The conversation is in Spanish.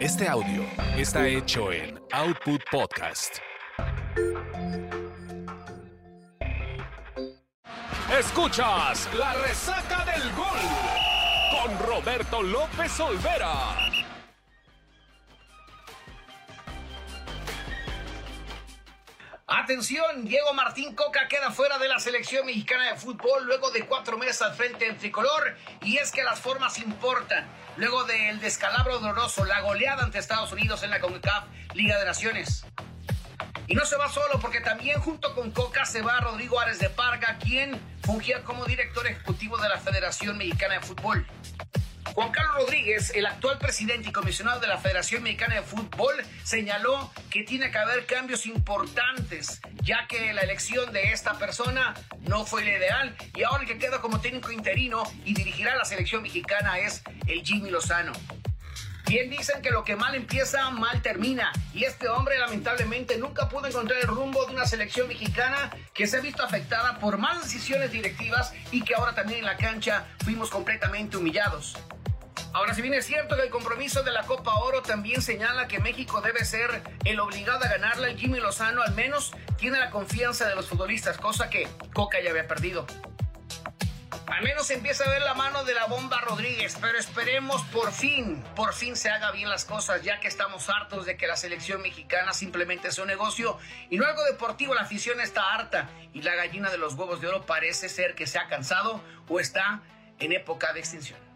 Este audio está hecho en Output Podcast. Escuchas la resaca del gol con Roberto López Olvera. Atención, Diego Martín Coca queda fuera de la selección mexicana de fútbol luego de cuatro meses al frente del tricolor y es que las formas importan. Luego del descalabro doloroso, la goleada ante Estados Unidos en la CONCACAF Liga de Naciones. Y no se va solo porque también junto con Coca se va Rodrigo Ares de Parga, quien fungía como director ejecutivo de la Federación Mexicana de Fútbol. Juan Carlos Rodríguez, el actual presidente y comisionado de la Federación Mexicana de Fútbol, señaló que tiene que haber cambios importantes, ya que la elección de esta persona no fue la ideal y ahora el que queda como técnico interino y dirigirá la selección mexicana es el Jimmy Lozano. Bien dicen que lo que mal empieza, mal termina. Y este hombre lamentablemente nunca pudo encontrar el rumbo de una selección mexicana que se ha visto afectada por malas decisiones directivas y que ahora también en la cancha fuimos completamente humillados. Ahora, si bien es cierto que el compromiso de la Copa Oro también señala que México debe ser el obligado a ganarla, Jimmy Lozano al menos tiene la confianza de los futbolistas, cosa que Coca ya había perdido. Al menos empieza a ver la mano de la bomba Rodríguez, pero esperemos por fin, por fin se haga bien las cosas, ya que estamos hartos de que la selección mexicana simplemente sea un negocio y no algo deportivo. La afición está harta y la gallina de los huevos de oro parece ser que se ha cansado o está en época de extinción.